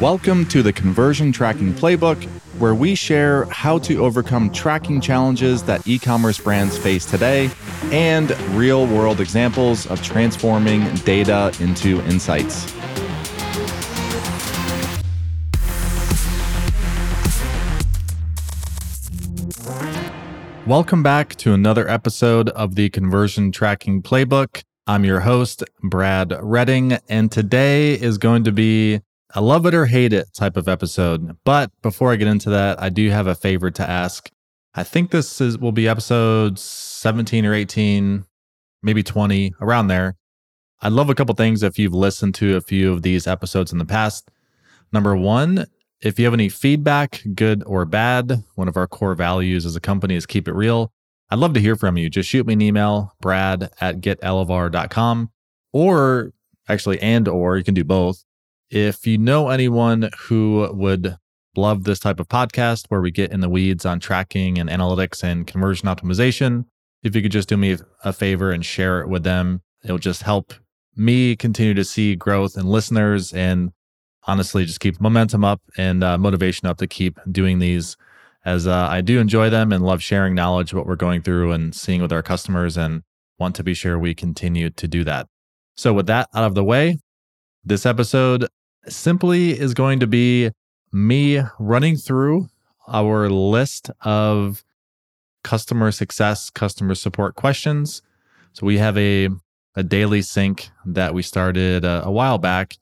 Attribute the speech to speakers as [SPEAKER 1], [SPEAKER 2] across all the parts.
[SPEAKER 1] Welcome to the Conversion Tracking Playbook, where we share how to overcome tracking challenges that e commerce brands face today and real world examples of transforming data into insights. Welcome back to another episode of the Conversion Tracking Playbook. I'm your host, Brad Redding, and today is going to be a love it or hate it type of episode. But before I get into that, I do have a favor to ask. I think this is will be episode 17 or 18, maybe 20, around there. I'd love a couple things if you've listened to a few of these episodes in the past. Number one, if you have any feedback, good or bad, one of our core values as a company is keep it real. I'd love to hear from you. Just shoot me an email, brad at getelevar.com, or actually, and or you can do both. If you know anyone who would love this type of podcast where we get in the weeds on tracking and analytics and conversion optimization, if you could just do me a favor and share it with them, it'll just help me continue to see growth in listeners and honestly just keep momentum up and uh, motivation up to keep doing these as uh, I do enjoy them and love sharing knowledge, what we're going through and seeing with our customers, and want to be sure we continue to do that. So, with that out of the way, this episode simply is going to be me running through our list of customer success, customer support questions. So, we have a, a daily sync that we started a, a while back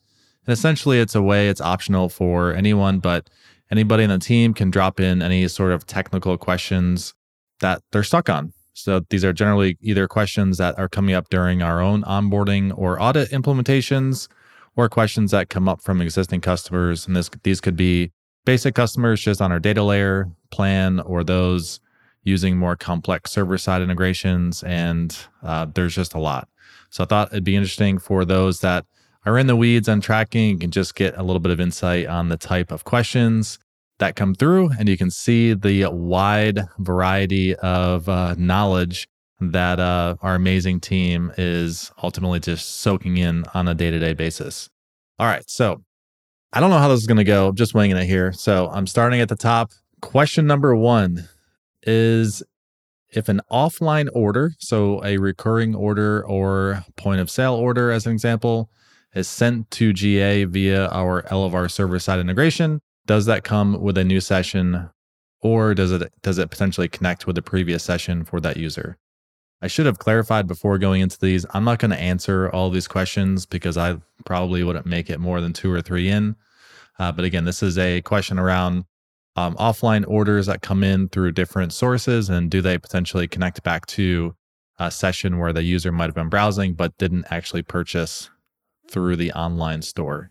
[SPEAKER 1] and essentially, it's a way, it's optional for anyone, but anybody in the team can drop in any sort of technical questions that they're stuck on. So these are generally either questions that are coming up during our own onboarding or audit implementations, or questions that come up from existing customers. And this these could be basic customers just on our data layer plan, or those using more complex server side integrations. And uh, there's just a lot. So I thought it'd be interesting for those that are in the weeds on tracking, you can just get a little bit of insight on the type of questions that come through, and you can see the wide variety of uh, knowledge that uh, our amazing team is ultimately just soaking in on a day to day basis. All right, so I don't know how this is going to go. I'm just winging it here. So I'm starting at the top. Question number one is if an offline order, so a recurring order or point of sale order, as an example, is sent to GA via our Elevar server side integration, does that come with a new session or does it does it potentially connect with the previous session for that user? I should have clarified before going into these. I'm not going to answer all these questions because I probably wouldn't make it more than two or three in. Uh, but again, this is a question around um, offline orders that come in through different sources and do they potentially connect back to a session where the user might have been browsing but didn't actually purchase through the online store.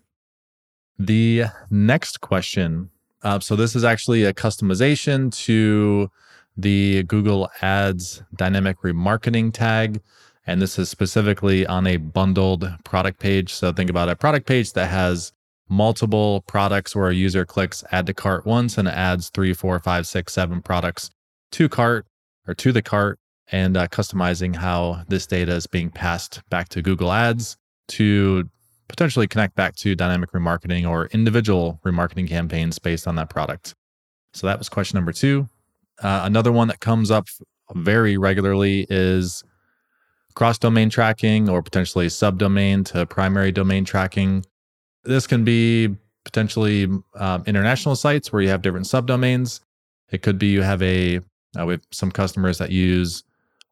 [SPEAKER 1] The next question uh, so, this is actually a customization to the Google Ads dynamic remarketing tag. And this is specifically on a bundled product page. So, think about a product page that has multiple products where a user clicks add to cart once and adds three, four, five, six, seven products to cart or to the cart and uh, customizing how this data is being passed back to Google Ads to potentially connect back to dynamic remarketing or individual remarketing campaigns based on that product. So that was question number two. Uh, another one that comes up very regularly is cross domain tracking or potentially subdomain to primary domain tracking. This can be potentially um, international sites where you have different subdomains. It could be you have a, uh, we have some customers that use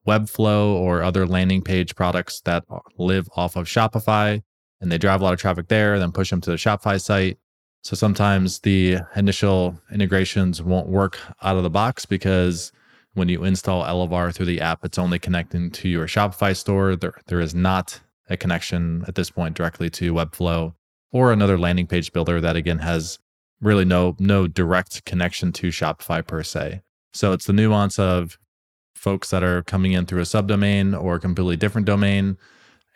[SPEAKER 1] Webflow or other landing page products that live off of Shopify and they drive a lot of traffic there, then push them to the Shopify site. So sometimes the initial integrations won't work out of the box because when you install Elevar through the app, it's only connecting to your Shopify store. There, there is not a connection at this point directly to Webflow or another landing page builder that again has really no no direct connection to Shopify per se. So it's the nuance of folks that are coming in through a subdomain or a completely different domain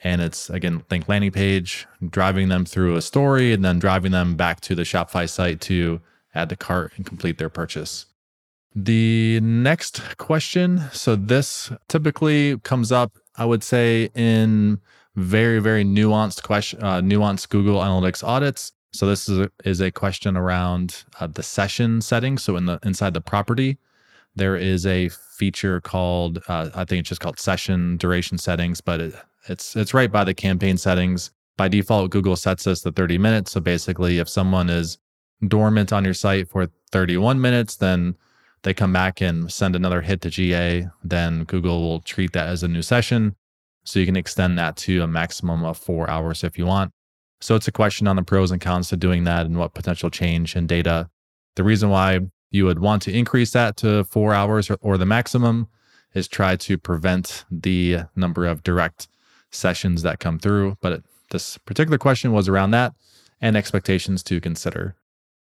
[SPEAKER 1] and it's again, think landing page, driving them through a story and then driving them back to the Shopify site to add to cart and complete their purchase. The next question. So this typically comes up, I would say, in very, very nuanced question, uh, nuanced Google Analytics audits. So this is a, is a question around uh, the session settings. So in the inside the property, there is a feature called uh, I think it's just called session duration settings, but it, it's it's right by the campaign settings. By default, Google sets this to 30 minutes. So basically, if someone is dormant on your site for 31 minutes, then they come back and send another hit to GA, then Google will treat that as a new session. So you can extend that to a maximum of four hours if you want. So it's a question on the pros and cons to doing that and what potential change in data. The reason why you would want to increase that to four hours or, or the maximum is try to prevent the number of direct sessions that come through. But this particular question was around that and expectations to consider.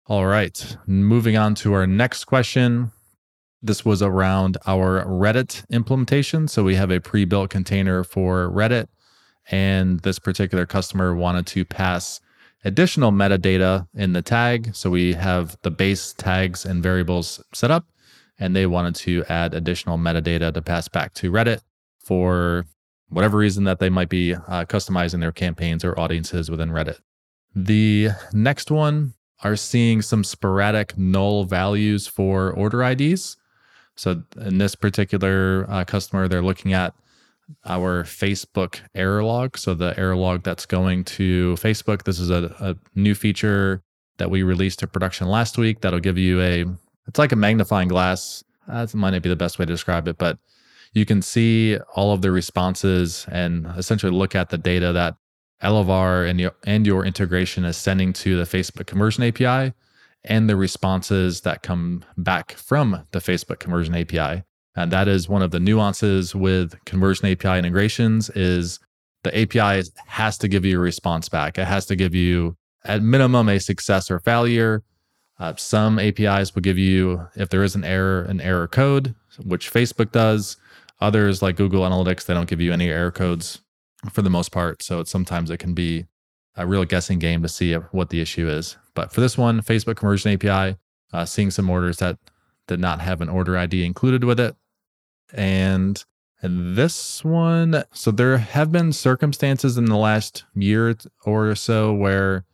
[SPEAKER 1] All right, moving on to our next question. This was around our Reddit implementation. So we have a pre built container for Reddit, and this particular customer wanted to pass additional metadata in the tag. So we have the base tags and variables set up, and they wanted to add additional metadata to pass back to Reddit for whatever reason that they might be uh, customizing their campaigns or audiences within Reddit. The next one are seeing some sporadic null values for order IDs. So in this particular uh, customer, they're looking at our Facebook error log. So the error log that's going to Facebook. This is a, a new feature that we released to production last week that'll give you a, it's like a magnifying glass. That might not be the best way to describe it, but you can see all of the responses and essentially look at the data that Elevar and your, and your integration is sending to the Facebook conversion API and the responses that come back from the Facebook conversion API. And that is one of the nuances with conversion API integrations is the API has to give you a response back. It has to give you at minimum a success or failure. Uh, some APIs will give you, if there is an error, an error code, which Facebook does. Others like Google Analytics, they don't give you any error codes for the most part. So it's, sometimes it can be a real guessing game to see what the issue is. But for this one, Facebook Conversion API, uh, seeing some orders that did not have an order ID included with it. And, and this one, so there have been circumstances in the last year or so where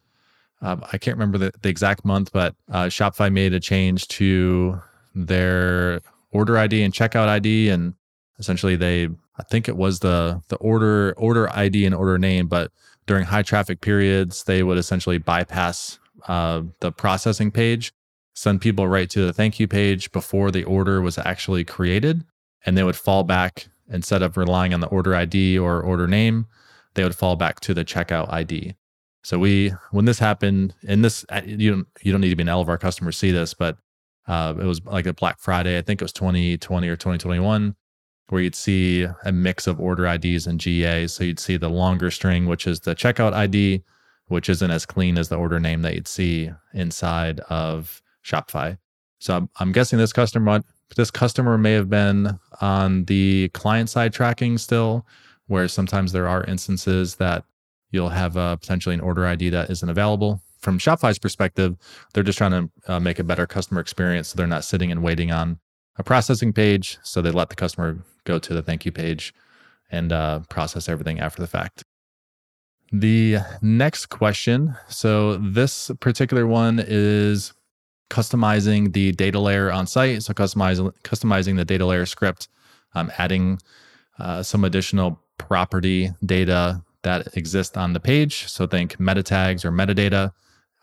[SPEAKER 1] um, I can't remember the, the exact month, but uh, Shopify made a change to their order ID and checkout ID. And essentially they I think it was the the order order ID and order name, but during high traffic periods, they would essentially bypass uh, the processing page, send people right to the thank you page before the order was actually created, and they would fall back instead of relying on the order ID or order name, they would fall back to the checkout ID. So we, when this happened, and this uh, you don't you don't need to be an Elevar customers see this, but uh, it was like a Black Friday. I think it was 2020 or 2021 where you'd see a mix of order IDs and GA. So you'd see the longer string, which is the checkout ID, which isn't as clean as the order name that you'd see inside of Shopify. So I'm, I'm guessing this customer this customer may have been on the client side tracking still, where sometimes there are instances that you'll have potentially an order ID that isn't available. From Shopify's perspective, they're just trying to uh, make a better customer experience. So they're not sitting and waiting on a processing page. So they let the customer go to the thank you page and uh, process everything after the fact. The next question. So this particular one is customizing the data layer on site. So customizing customizing the data layer script, um, adding uh, some additional property data that exist on the page. So think meta tags or metadata.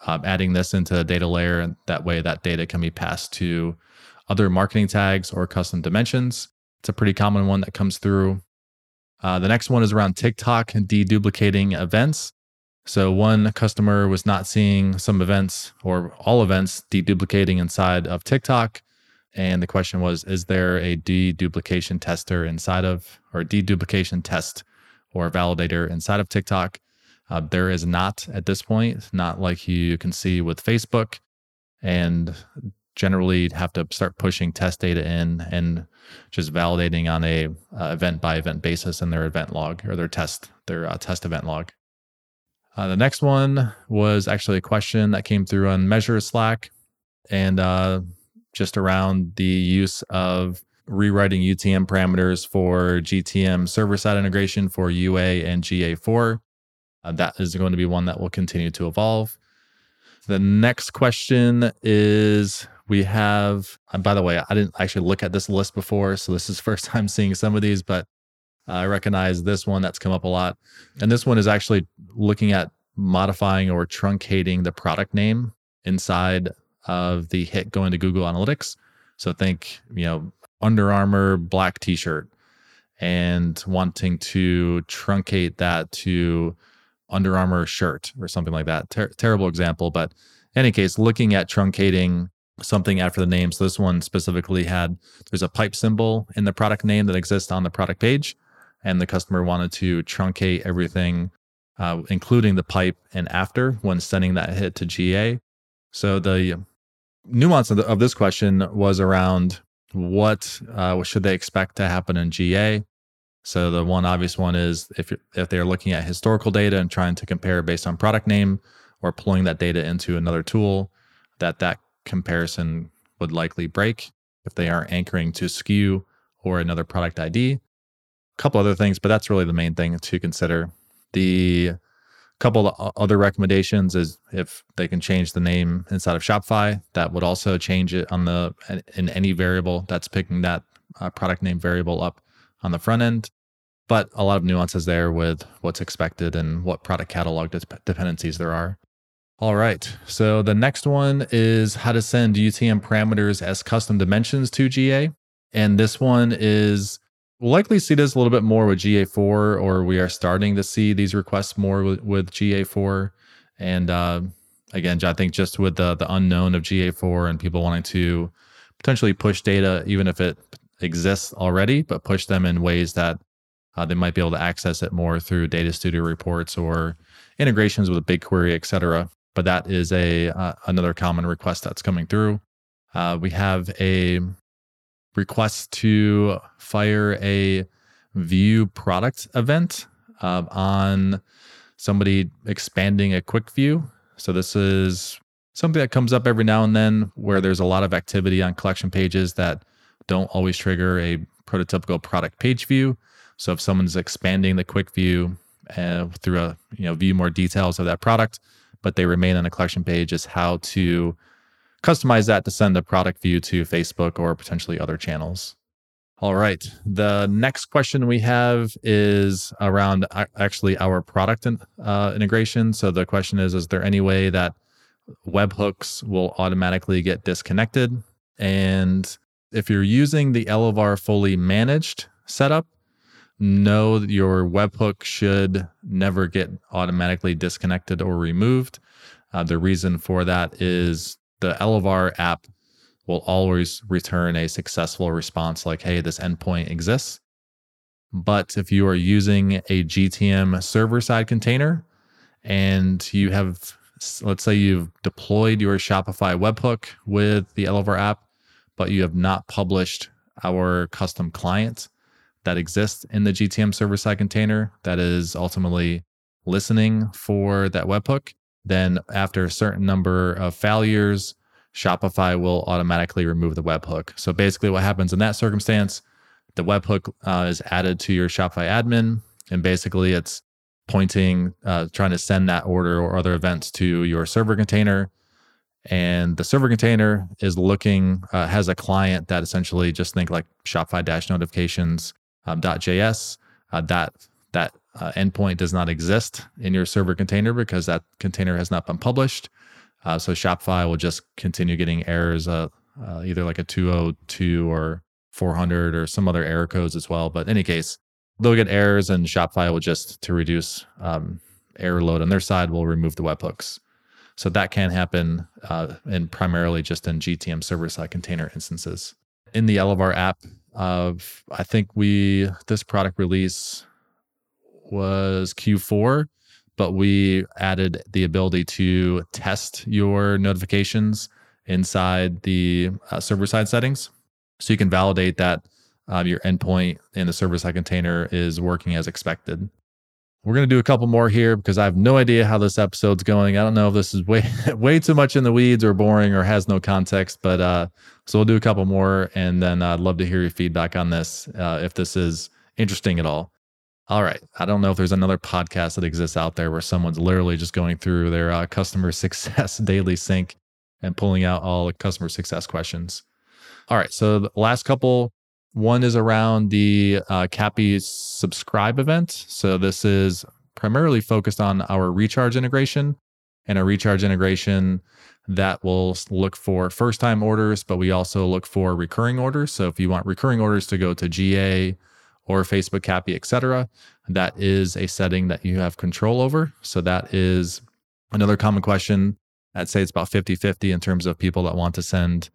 [SPEAKER 1] Um, adding this into the data layer, and that way that data can be passed to other marketing tags or custom dimensions. It's a pretty common one that comes through. Uh, the next one is around TikTok deduplicating events. So one customer was not seeing some events or all events deduplicating inside of TikTok. And the question was, is there a deduplication tester inside of, or deduplication test or validator inside of TikTok? Uh, there is not at this point, not like you can see with Facebook. And generally have to start pushing test data in and just validating on a uh, event by event basis in their event log or their test their uh, test event log. Uh, the next one was actually a question that came through on Measure Slack, and uh, just around the use of rewriting UTM parameters for GTM server side integration for UA and GA4. Uh, that is going to be one that will continue to evolve. The next question is we have, and by the way, I didn't actually look at this list before. So this is first time seeing some of these, but I recognize this one that's come up a lot. And this one is actually looking at modifying or truncating the product name inside of the hit going to Google Analytics. So think, you know, Under Armour black t shirt and wanting to truncate that to Under Armour shirt or something like that. Ter- terrible example, but in any case, looking at truncating something after the name. So this one specifically had there's a pipe symbol in the product name that exists on the product page, and the customer wanted to truncate everything, uh, including the pipe and after when sending that hit to GA. So the nuance of, the, of this question was around what uh, should they expect to happen in GA. So the one obvious one is if if they're looking at historical data and trying to compare based on product name or pulling that data into another tool, that that comparison would likely break if they are anchoring to SKU or another product ID. A couple other things, but that's really the main thing to consider. The couple other recommendations is if they can change the name inside of Shopify, that would also change it on the in any variable that's picking that uh, product name variable up on the front end. But a lot of nuances there with what's expected and what product catalog dependencies there are. All right. So the next one is how to send UTM parameters as custom dimensions to GA. And this one is We'll likely see this a little bit more with GA4, or we are starting to see these requests more with, with GA4. And uh, again, I think just with the the unknown of GA4 and people wanting to potentially push data, even if it exists already, but push them in ways that uh, they might be able to access it more through Data Studio reports or integrations with BigQuery, et cetera. But that is a uh, another common request that's coming through. Uh, we have a request to fire a view product event uh, on somebody expanding a quick view. So this is something that comes up every now and then where there's a lot of activity on collection pages that don't always trigger a prototypical product page view. So if someone's expanding the quick view uh, through a you know view more details of that product, but they remain on a collection page, is how to customize that to send a product view to Facebook or potentially other channels. All right. The next question we have is around actually our product in, uh, integration. So the question is Is there any way that webhooks will automatically get disconnected? And if you're using the Elevar fully managed setup, that your webhook should never get automatically disconnected or removed. Uh, the reason for that is the Elevar app will always return a successful response like, hey, this endpoint exists. But if you are using a GTM server side container and you have, let's say you've deployed your Shopify webhook with the Elevar app, but you have not published our custom client that exists in the GTM server side container that is ultimately listening for that webhook, then after a certain number of failures, Shopify will automatically remove the webhook. So basically, what happens in that circumstance, the webhook uh, is added to your Shopify admin, and basically it's pointing, uh, trying to send that order or other events to your server container. And the server container is looking, uh, has a client that essentially just think like Shopify dash notifications um, .js. Uh, that that uh, endpoint does not exist in your server container because that container has not been published. Uh, so Shopify will just continue getting errors, uh, uh, either like a 202 or 400 or some other error codes as well. But in any case, they'll get errors, and Shopify will just to reduce um, error load on their side will remove the webhooks. So that can happen, uh, and primarily just in GTM server side container instances. In the Elevar app, I think we this product release was Q4, but we added the ability to test your notifications inside the uh, server side settings. So you can validate that uh, your endpoint in the server side container is working as expected. We're going to do a couple more here because I have no idea how this episode's going. I don't know if this is way way too much in the weeds or boring or has no context, but uh, so we'll do a couple more, and then I'd love to hear your feedback on this uh, if this is interesting at all. All right. I don't know if there's another podcast that exists out there where someone's literally just going through their uh, customer success daily sync and pulling out all the customer success questions. All right. So the last couple, one is around the uh, CAPI subscribe event. So this is primarily focused on our recharge integration and a recharge integration that will look for first time orders, but we also look for recurring orders. So if you want recurring orders to go to GA or Facebook CAPI, etc., that is a setting that you have control over. So that is another common question. I'd say it's about 50 50 in terms of people that want to send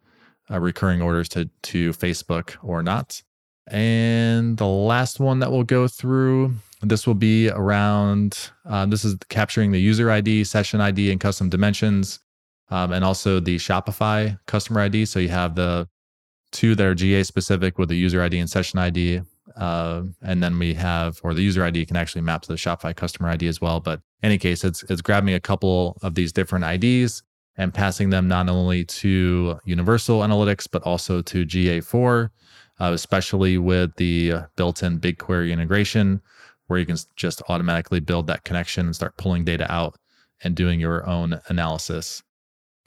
[SPEAKER 1] uh, recurring orders to, to Facebook or not. And the last one that we'll go through, this will be around, uh, this is capturing the user ID, session ID, and custom dimensions, um, and also the Shopify customer ID. So you have the two that are GA specific with the user ID and session ID. Uh, and then we have, or the user ID can actually map to the Shopify customer ID as well. But any case, it's it's grabbing a couple of these different IDs and passing them not only to Universal Analytics but also to GA4, uh, especially with the built-in BigQuery integration, where you can just automatically build that connection and start pulling data out and doing your own analysis.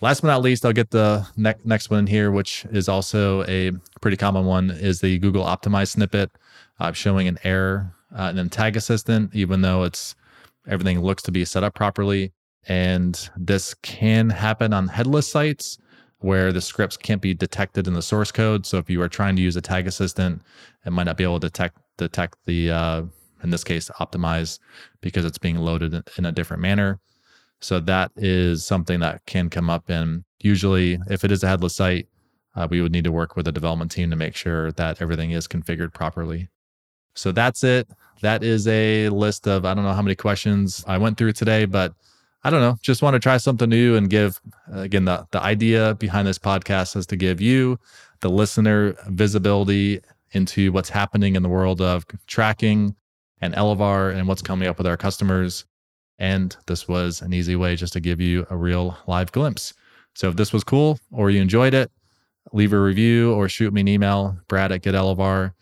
[SPEAKER 1] Last but not least, I'll get the ne- next one here, which is also a pretty common one, is the Google Optimize snippet uh, showing an error uh, and then Tag Assistant, even though it's everything looks to be set up properly. And this can happen on headless sites where the scripts can't be detected in the source code. So if you are trying to use a Tag Assistant, it might not be able to detect detect the uh, in this case optimize because it's being loaded in a different manner. So that is something that can come up. And usually, if it is a headless site, uh, we would need to work with the development team to make sure that everything is configured properly. So that's it. That is a list of, I don't know how many questions I went through today, but I don't know, just want to try something new and give, again, the, the idea behind this podcast is to give you, the listener, visibility into what's happening in the world of tracking and Elevar and what's coming up with our customers. And this was an easy way just to give you a real live glimpse. So if this was cool or you enjoyed it, leave a review or shoot me an email, brad at getelevar.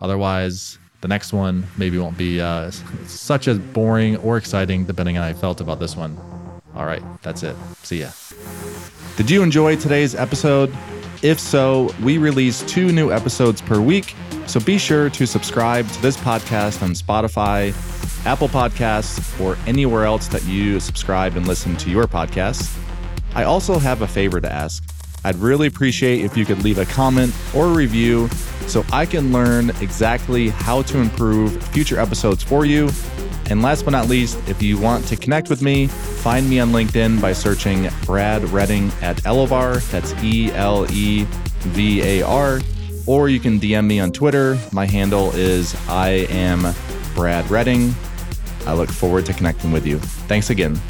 [SPEAKER 1] Otherwise, the next one maybe won't be uh, such as boring or exciting, depending on how I felt about this one. All right, that's it. See ya. Did you enjoy today's episode? If so, we release two new episodes per week, so be sure to subscribe to this podcast on Spotify, Apple Podcasts, or anywhere else that you subscribe and listen to your podcasts. I also have a favor to ask. I'd really appreciate if you could leave a comment or a review so I can learn exactly how to improve future episodes for you. And last but not least, if you want to connect with me, find me on LinkedIn by searching Brad Redding at Elevar. That's E L E V A R. Or you can DM me on Twitter. My handle is I am Brad Redding. I look forward to connecting with you. Thanks again.